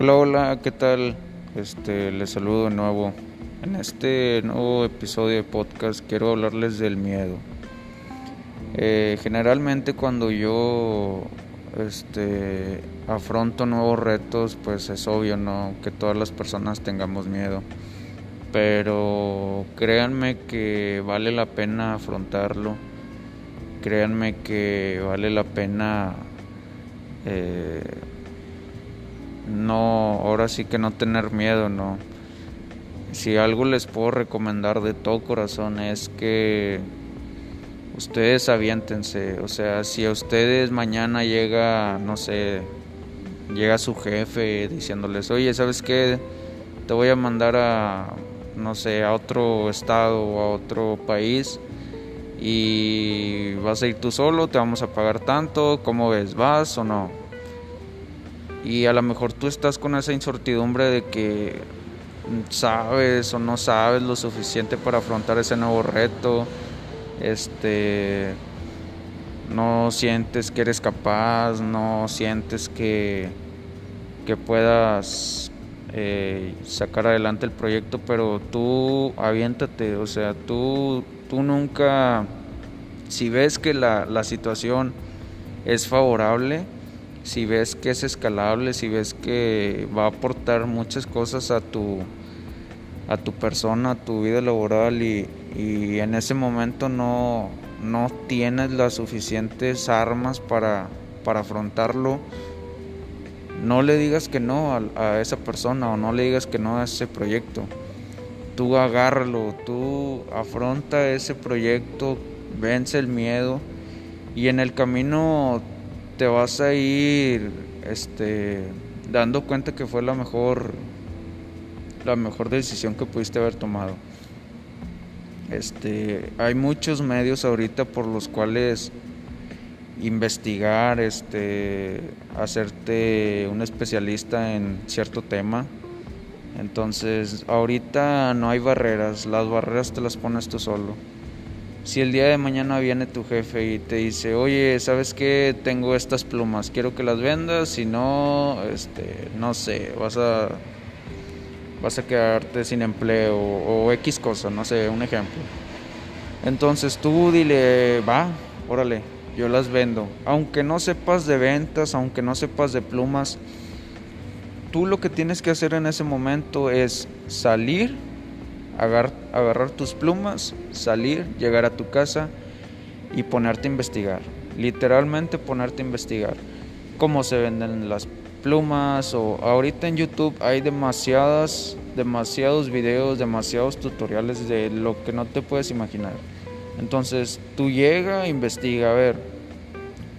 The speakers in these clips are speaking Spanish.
Hola, hola, ¿qué tal? Este, les saludo de nuevo. En este nuevo episodio de podcast quiero hablarles del miedo. Eh, generalmente cuando yo este, afronto nuevos retos, pues es obvio, ¿no? Que todas las personas tengamos miedo. Pero créanme que vale la pena afrontarlo. Créanme que vale la pena eh, no, ahora sí que no tener miedo, no. Si algo les puedo recomendar de todo corazón es que ustedes aviéntense, o sea, si a ustedes mañana llega, no sé, llega su jefe diciéndoles, oye, ¿sabes qué? Te voy a mandar a, no sé, a otro estado o a otro país y vas a ir tú solo, te vamos a pagar tanto, ¿cómo ves? ¿Vas o no? Y a lo mejor tú estás con esa incertidumbre de que sabes o no sabes lo suficiente para afrontar ese nuevo reto, este no sientes que eres capaz, no sientes que, que puedas eh, sacar adelante el proyecto, pero tú aviéntate, o sea, tú, tú nunca, si ves que la, la situación es favorable, si ves que es escalable, si ves que va a aportar muchas cosas a tu, a tu persona, a tu vida laboral y, en ese momento no, no tienes las suficientes armas para, para afrontarlo, no le digas que no a, a, esa persona o no le digas que no a ese proyecto. Tú agárralo, tú afronta ese proyecto, vence el miedo y en el camino te vas a ir este, dando cuenta que fue la mejor, la mejor decisión que pudiste haber tomado. Este, hay muchos medios ahorita por los cuales investigar, este, hacerte un especialista en cierto tema. Entonces, ahorita no hay barreras, las barreras te las pones tú solo. Si el día de mañana viene tu jefe y te dice, oye, ¿sabes qué? Tengo estas plumas, quiero que las vendas, si no, este, no sé, vas a, vas a quedarte sin empleo o, X cosa, no sé, un ejemplo. Entonces tú dile, va, órale, yo las vendo. Aunque no sepas de ventas, aunque no sepas de plumas, tú lo que tienes que hacer en ese momento es salir agarrar, tus plumas, salir, llegar a tu casa y ponerte a investigar. Literalmente ponerte a investigar cómo se venden las plumas o ahorita en YouTube hay demasiadas demasiados videos, demasiados tutoriales de lo que no te puedes imaginar. Entonces tú llega, investiga a ver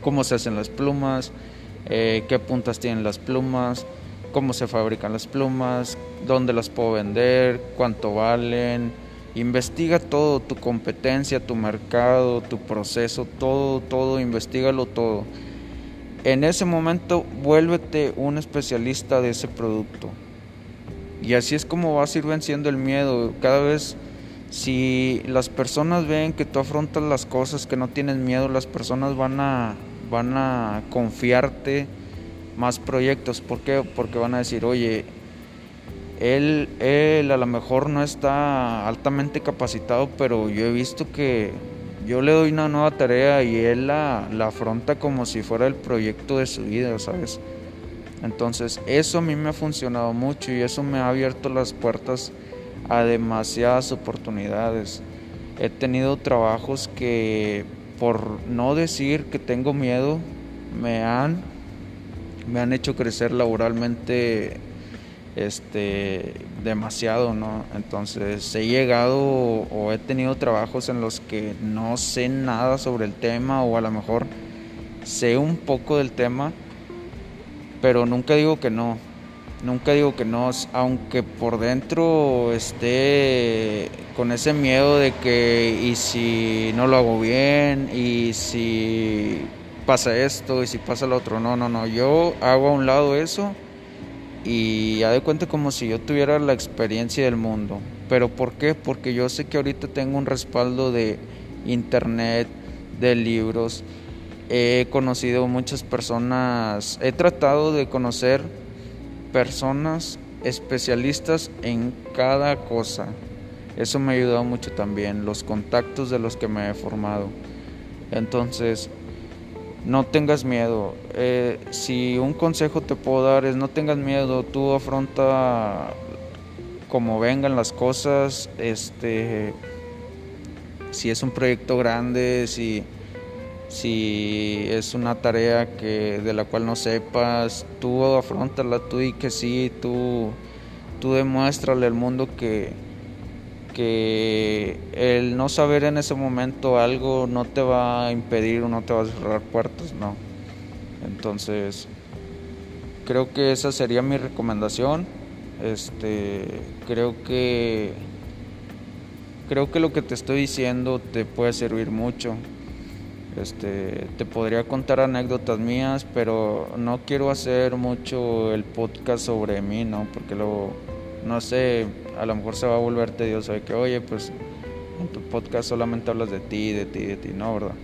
cómo se hacen las plumas, eh, qué puntas tienen las plumas, cómo se fabrican las plumas, dónde las puedo vender, cuánto valen. Investiga todo, tu competencia, tu mercado, tu proceso, todo, todo, investigalo todo. En ese momento vuélvete un especialista de ese producto. Y así es como vas a ir venciendo el miedo. Cada vez, si las personas ven que tú afrontas las cosas, que no tienes miedo, las personas van a, van a confiarte más proyectos. ¿Por qué? Porque van a decir, oye, él, él a lo mejor no está altamente capacitado, pero yo he visto que yo le doy una nueva tarea y él la, la afronta como si fuera el proyecto de su vida, ¿sabes? Entonces eso a mí me ha funcionado mucho y eso me ha abierto las puertas a demasiadas oportunidades. He tenido trabajos que por no decir que tengo miedo me han me han hecho crecer laboralmente este demasiado, ¿no? Entonces he llegado o he tenido trabajos en los que no sé nada sobre el tema o a lo mejor sé un poco del tema, pero nunca digo que no. Nunca digo que no, aunque por dentro esté con ese miedo de que y si no lo hago bien y si pasa esto y si pasa lo otro. No, no, no. Yo hago a un lado eso y ya de cuenta como si yo tuviera la experiencia del mundo. ¿Pero por qué? Porque yo sé que ahorita tengo un respaldo de internet, de libros. He conocido muchas personas, he tratado de conocer personas especialistas en cada cosa. Eso me ha ayudado mucho también, los contactos de los que me he formado. Entonces, no tengas miedo. Eh, si un consejo te puedo dar es no tengas miedo, tú afronta como vengan las cosas, este, si es un proyecto grande, si, si es una tarea que, de la cual no sepas, tú afrontala, tú y que sí, tú, tú demuéstrale al mundo que, que el no saber en ese momento algo no te va a impedir o no te va a cerrar puertas, no. Entonces, creo que esa sería mi recomendación. Este, creo que creo que lo que te estoy diciendo te puede servir mucho. Este, te podría contar anécdotas mías, pero no quiero hacer mucho el podcast sobre mí, ¿no? Porque luego, no sé, a lo mejor se va a volver tedioso de que, oye, pues en tu podcast solamente hablas de ti, de ti, de ti, ¿no? ¿Verdad?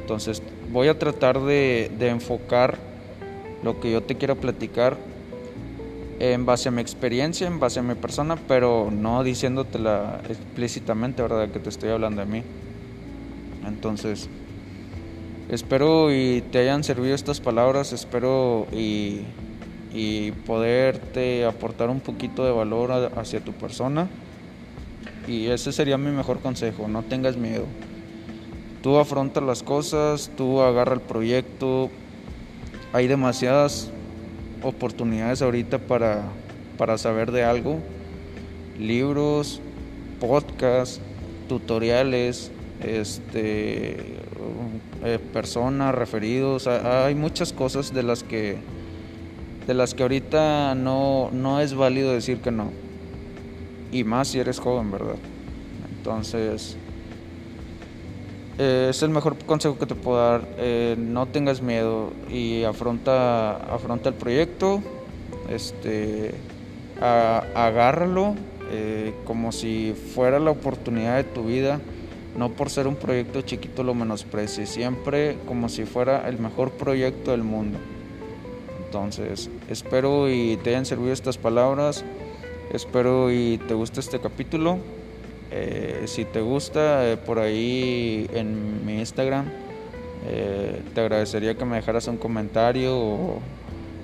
Entonces, voy a tratar de, de enfocar lo que yo te quiero platicar en base a mi experiencia, en base a mi persona, pero no diciéndotela explícitamente, ¿verdad? Que te estoy hablando de mí. Entonces, espero y te hayan servido estas palabras, espero y, y poderte aportar un poquito de valor hacia tu persona. Y ese sería mi mejor consejo, no tengas miedo. Tú afronta las cosas, tú agarra el proyecto. Hay demasiadas oportunidades ahorita para, para saber de algo. Libros, podcasts, tutoriales, este, eh, personas, referidos. Hay muchas cosas de las que de las que ahorita no, no es válido decir que no. Y más si eres joven, ¿verdad? Entonces, eh, es el mejor consejo que te puedo dar. Eh, no tengas miedo y afronta, afronta el proyecto. Este, agárralo eh, como si fuera la oportunidad de tu vida. No por ser un proyecto chiquito lo menosprecies. Siempre como si fuera el mejor proyecto del mundo. Entonces, espero y te hayan servido estas palabras. Espero y te guste este capítulo. Eh, si te gusta, eh, por ahí en mi Instagram, eh, te agradecería que me dejaras un comentario o,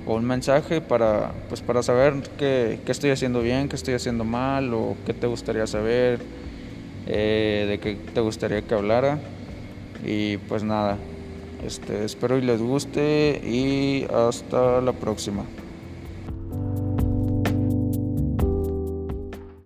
un mensaje para, pues para saber qué, estoy haciendo bien, qué estoy haciendo mal o qué te gustaría saber, de qué te gustaría que hablara. Y pues nada, este, espero y les guste y hasta la próxima.